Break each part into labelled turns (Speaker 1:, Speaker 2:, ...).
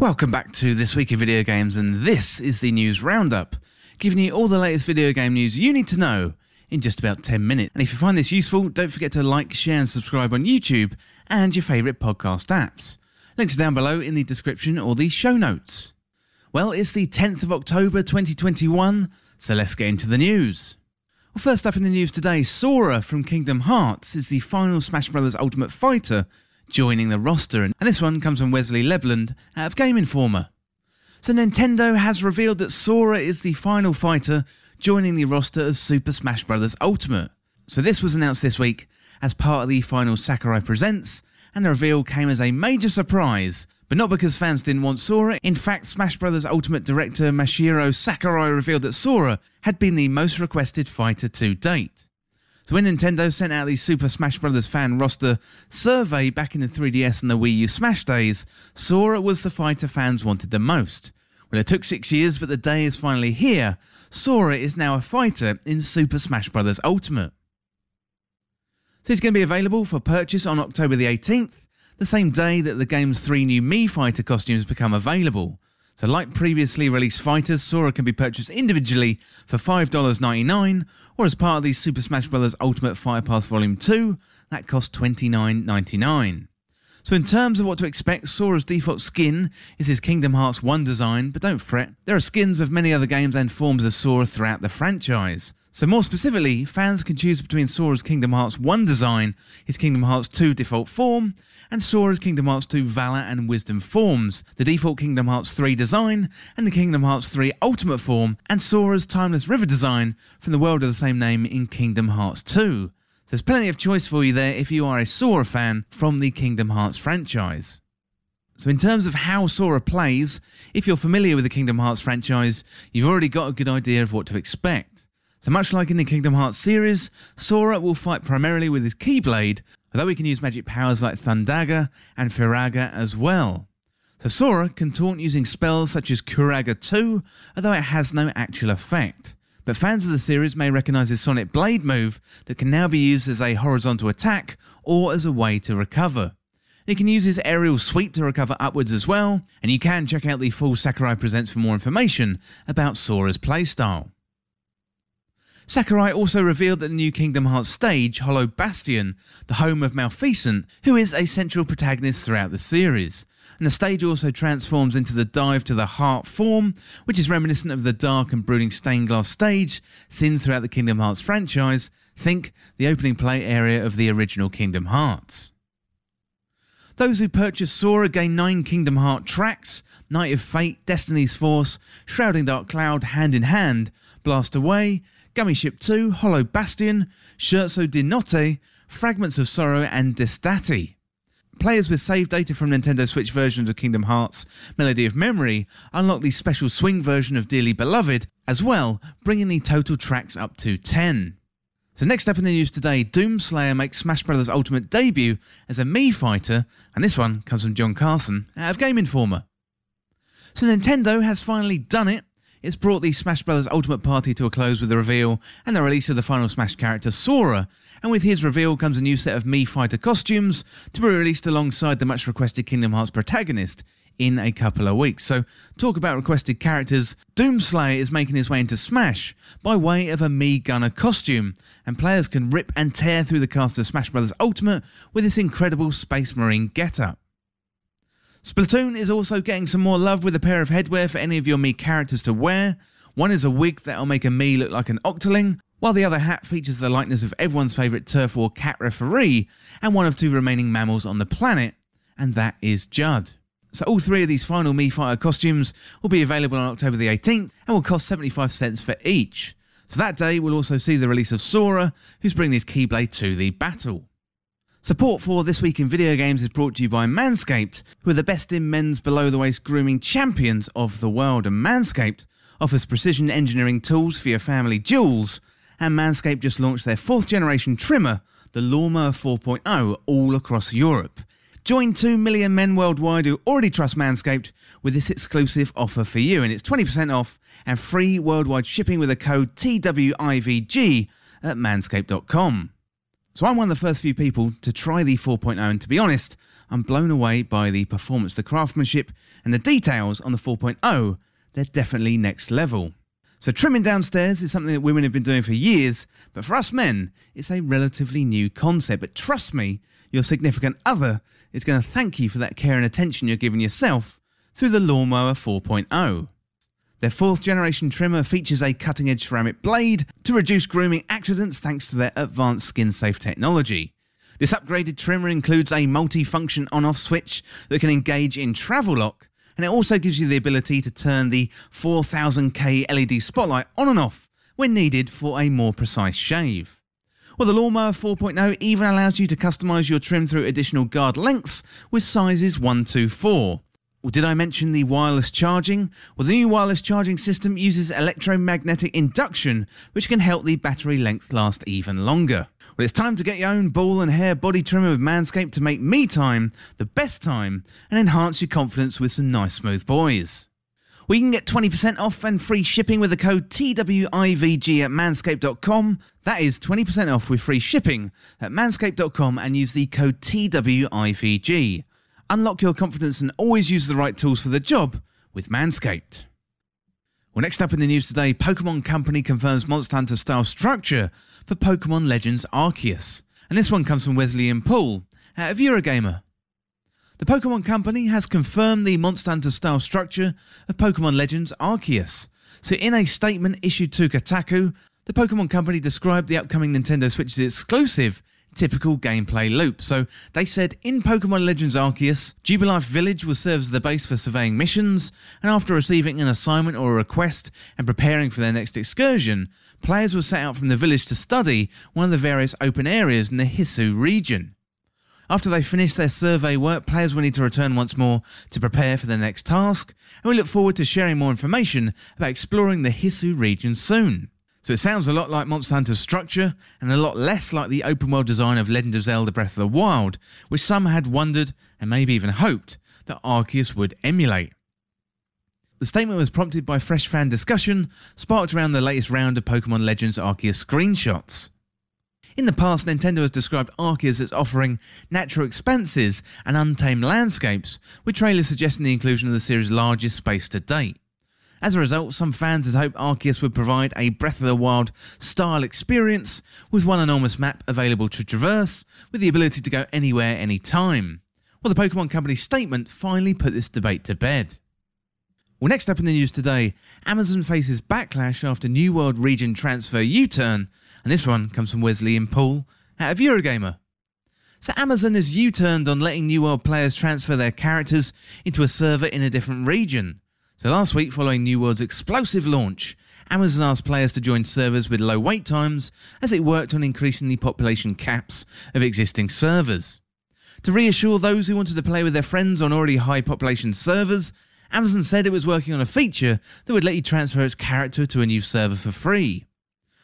Speaker 1: Welcome back to This Week in Video Games, and this is the news roundup, giving you all the latest video game news you need to know in just about 10 minutes. And if you find this useful, don't forget to like, share, and subscribe on YouTube and your favourite podcast apps. Links are down below in the description or the show notes. Well, it's the 10th of October 2021, so let's get into the news. Well, first up in the news today, Sora from Kingdom Hearts is the final Smash Bros. Ultimate Fighter joining the roster, and this one comes from Wesley LeBlanc out of Game Informer. So Nintendo has revealed that Sora is the final fighter joining the roster of Super Smash Bros. Ultimate. So this was announced this week as part of the final Sakurai Presents, and the reveal came as a major surprise, but not because fans didn't want Sora. In fact, Smash Bros. Ultimate director Masahiro Sakurai revealed that Sora had been the most requested fighter to date. So when Nintendo sent out the Super Smash Bros. fan roster survey back in the 3DS and the Wii U Smash days, Sora was the fighter fans wanted the most. Well, it took six years, but the day is finally here. Sora is now a fighter in Super Smash Bros. Ultimate. So he's going to be available for purchase on October the 18th, the same day that the game's three new Mii fighter costumes become available. So, like previously released fighters, Sora can be purchased individually for $5.99, or as part of the Super Smash Bros. Ultimate Fighter Pass Volume 2, that costs $29.99. So, in terms of what to expect, Sora's default skin is his Kingdom Hearts 1 design, but don't fret, there are skins of many other games and forms of Sora throughout the franchise. So, more specifically, fans can choose between Sora's Kingdom Hearts 1 design, his Kingdom Hearts 2 default form, and Sora's Kingdom Hearts 2 Valor and Wisdom forms, the default Kingdom Hearts 3 design, and the Kingdom Hearts 3 Ultimate form, and Sora's Timeless River design from the world of the same name in Kingdom Hearts 2. There's plenty of choice for you there if you are a Sora fan from the Kingdom Hearts franchise. So, in terms of how Sora plays, if you're familiar with the Kingdom Hearts franchise, you've already got a good idea of what to expect. So, much like in the Kingdom Hearts series, Sora will fight primarily with his Keyblade, although we can use magic powers like Thundaga and Firaga as well. So Sora can taunt using spells such as Curaga 2, although it has no actual effect. But fans of the series may recognise his Sonic Blade move that can now be used as a horizontal attack or as a way to recover. He can use his aerial sweep to recover upwards as well, and you can check out the full Sakurai Presents for more information about Sora's playstyle. Sakurai also revealed that the new Kingdom Hearts stage, Hollow Bastion, the home of Maleficent, who is a central protagonist throughout the series. And the stage also transforms into the Dive to the Heart form, which is reminiscent of the dark and brooding stained glass stage seen throughout the Kingdom Hearts franchise. Think the opening play area of the original Kingdom Hearts. Those who purchase Sora gain 9 Kingdom Heart tracks Night of Fate, Destiny's Force, Shrouding Dark Cloud, Hand in Hand, Blast Away, Gummy Ship 2, Hollow Bastion, Scherzo di Notte, Fragments of Sorrow, and Destati. Players with save data from Nintendo Switch versions of Kingdom Hearts Melody of Memory unlock the special swing version of Dearly Beloved as well, bringing the total tracks up to 10. So next up in the news today, Doomslayer makes Smash Bros. Ultimate debut as a Mii fighter, and this one comes from John Carson out of Game Informer. So Nintendo has finally done it it's brought the Smash Bros. Ultimate Party to a close with the reveal and the release of the final Smash character Sora. And with his reveal comes a new set of Mii Fighter costumes to be released alongside the much requested Kingdom Hearts protagonist in a couple of weeks. So, talk about requested characters. Doomslayer is making his way into Smash by way of a Mii Gunner costume, and players can rip and tear through the cast of Smash Bros. Ultimate with this incredible Space Marine getup. Splatoon is also getting some more love with a pair of headwear for any of your Mii characters to wear. One is a wig that'll make a Mii look like an Octoling, while the other hat features the likeness of everyone's favourite turf war cat referee and one of two remaining mammals on the planet, and that is Judd. So all three of these final Mii Fighter costumes will be available on October the 18th and will cost 75 cents for each. So that day we'll also see the release of Sora, who's bringing his Keyblade to the battle. Support for This Week in Video Games is brought to you by Manscaped, who are the best in men's below the waist grooming champions of the world. And Manscaped offers precision engineering tools for your family jewels. And Manscaped just launched their fourth generation trimmer, the Lawnmower 4.0, all across Europe. Join 2 million men worldwide who already trust Manscaped with this exclusive offer for you. And it's 20% off and free worldwide shipping with a code TWIVG at manscaped.com. So I'm one of the first few people to try the 4.0, and to be honest, I'm blown away by the performance, the craftsmanship, and the details on the 4.0. They're definitely next level. So, trimming downstairs is something that women have been doing for years, but for us men, it's a relatively new concept. But trust me, your significant other is going to thank you for that care and attention you're giving yourself through the Lawnmower 4.0. Their fourth generation trimmer features a cutting edge ceramic blade to reduce grooming accidents thanks to their advanced skin safe technology. This upgraded trimmer includes a multi-function on-off switch that can engage in travel lock, and it also gives you the ability to turn the 4000K LED spotlight on and off when needed for a more precise shave. Well, the Lawnmower 4.0 even allows you to customize your trim through additional guard lengths with sizes 1 to 4. Did I mention the wireless charging? Well, the new wireless charging system uses electromagnetic induction, which can help the battery length last even longer. Well, it's time to get your own ball and hair body trimmer with Manscaped to make me time the best time and enhance your confidence with some nice smooth boys. We can get 20% off and free shipping with the code TWIVG at manscaped.com. That is 20% off with free shipping at manscaped.com and use the code TWIVG. Unlock your confidence and always use the right tools for the job with Manscaped. Well, next up in the news today, Pokemon Company confirms Monster Hunter style structure for Pokemon Legends Arceus. And this one comes from Wesley Yin-Poole uh, out of Eurogamer. The Pokemon Company has confirmed the Monster Hunter style structure of Pokemon Legends Arceus. So, in a statement issued to Kotaku, the Pokemon Company described the upcoming Nintendo Switch's exclusive typical gameplay loop. So they said in Pokemon Legends Arceus, Jubilife Village will serve as the base for surveying missions, and after receiving an assignment or a request and preparing for their next excursion, players will set out from the village to study one of the various open areas in the Hisui region. After they finish their survey work, players will need to return once more to prepare for their next task, and we look forward to sharing more information about exploring the Hisui region soon. So it sounds a lot like Monster Hunter's structure and a lot less like the open world design of Legend of Zelda Breath of the Wild, which some had wondered and maybe even hoped that Arceus would emulate. The statement was prompted by fresh fan discussion sparked around the latest round of Pokemon Legends Arceus screenshots. In the past, Nintendo has described Arceus as offering natural expanses and untamed landscapes, with trailers suggesting the inclusion of the series' largest space to date. As a result, some fans had hoped Arceus would provide a Breath of the Wild style experience with one enormous map available to traverse, with the ability to go anywhere, anytime. Well, the Pokemon Company's statement finally put this debate to bed. Well, next up in the news today, Amazon faces backlash after New World region transfer U turn, and this one comes from Wesley Yin-Poole out of Eurogamer. So, Amazon has U turned on letting New World players transfer their characters into a server in a different region. So last week, following New World's explosive launch, Amazon asked players to join servers with low wait times as it worked on increasing the population caps of existing servers. To reassure those who wanted to play with their friends on already high population servers, Amazon said it was working on a feature that would let you transfer its character to a new server for free.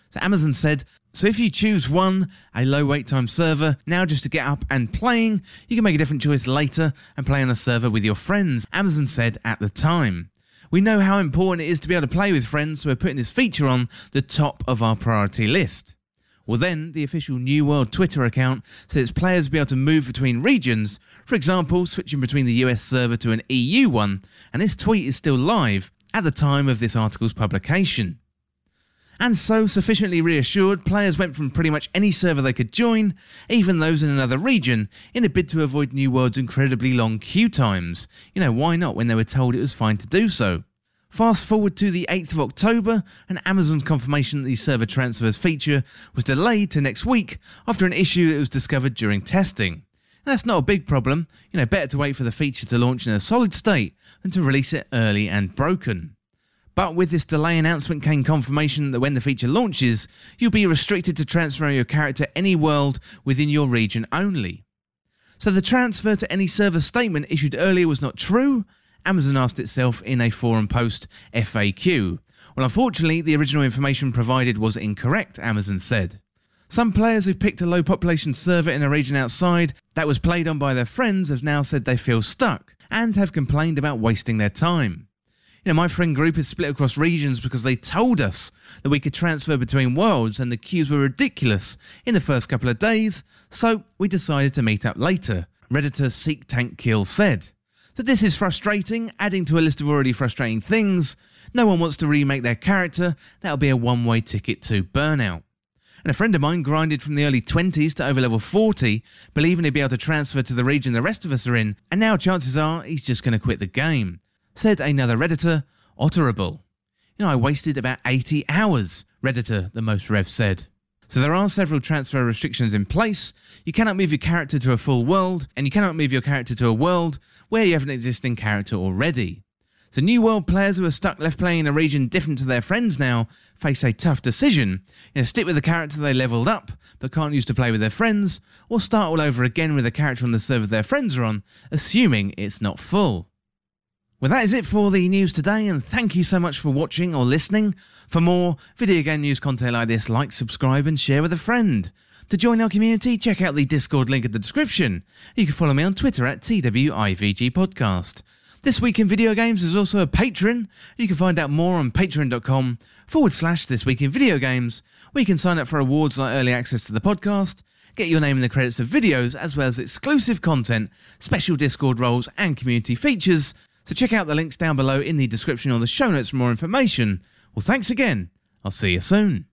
Speaker 1: So Amazon said, so if you choose one, a low wait time server, now just to get up and playing, you can make a different choice later and play on a server with your friends, Amazon said at the time. We know how important it is to be able to play with friends, so we're putting this feature on the top of our priority list. Well, then, the official New World Twitter account says players will be able to move between regions, for example, switching between the US server to an EU one, and this tweet is still live at the time of this article's publication. And so, sufficiently reassured, players went from pretty much any server they could join, even those in another region, in a bid to avoid New World's incredibly long queue times. You know, why not when they were told it was fine to do so? Fast forward to the 8th of October, and Amazon's confirmation that the server transfers feature was delayed to next week after an issue that was discovered during testing. And that's not a big problem, you know, better to wait for the feature to launch in a solid state than to release it early and broken. But with this delay announcement came confirmation that when the feature launches, you'll be restricted to transferring your character any world within your region only. So the transfer to any server statement issued earlier was not true, Amazon asked itself in a forum post FAQ. Well, unfortunately, the original information provided was incorrect, Amazon said. Some players who picked a low population server in a region outside that was played on by their friends have now said they feel stuck and have complained about wasting their time. You know, my friend group is split across regions because they told us that we could transfer between worlds and the queues were ridiculous in the first couple of days, so we decided to meet up later. Redditor Seek Tank Kill said. So this is frustrating, adding to a list of already frustrating things. No one wants to remake their character, that'll be a one way ticket to burnout. And a friend of mine grinded from the early 20s to over level 40, believing he'd be able to transfer to the region the rest of us are in, and now chances are he's just going to quit the game. Said another Redditor, Otterable. You know, I wasted about 80 hours, Redditor, the most rev said. So there are several transfer restrictions in place. You cannot move your character to a full world, and you cannot move your character to a world where you have an existing character already. So new world players who are stuck left playing in a region different to their friends now face a tough decision. You know, stick with the character they leveled up but can't use to play with their friends, or start all over again with a character on the server their friends are on, assuming it's not full. Well, that is it for the news today, and thank you so much for watching or listening. For more video game news content like this, like, subscribe, and share with a friend. To join our community, check out the Discord link in the description. You can follow me on Twitter at TWIVG Podcast. This Week in Video Games is also a patron. You can find out more on patreon.com forward slash This Week in Video Games, where you can sign up for awards like early access to the podcast, get your name in the credits of videos, as well as exclusive content, special Discord roles, and community features. So check out the links down below in the description or the show notes for more information. Well, thanks again. I'll see you soon.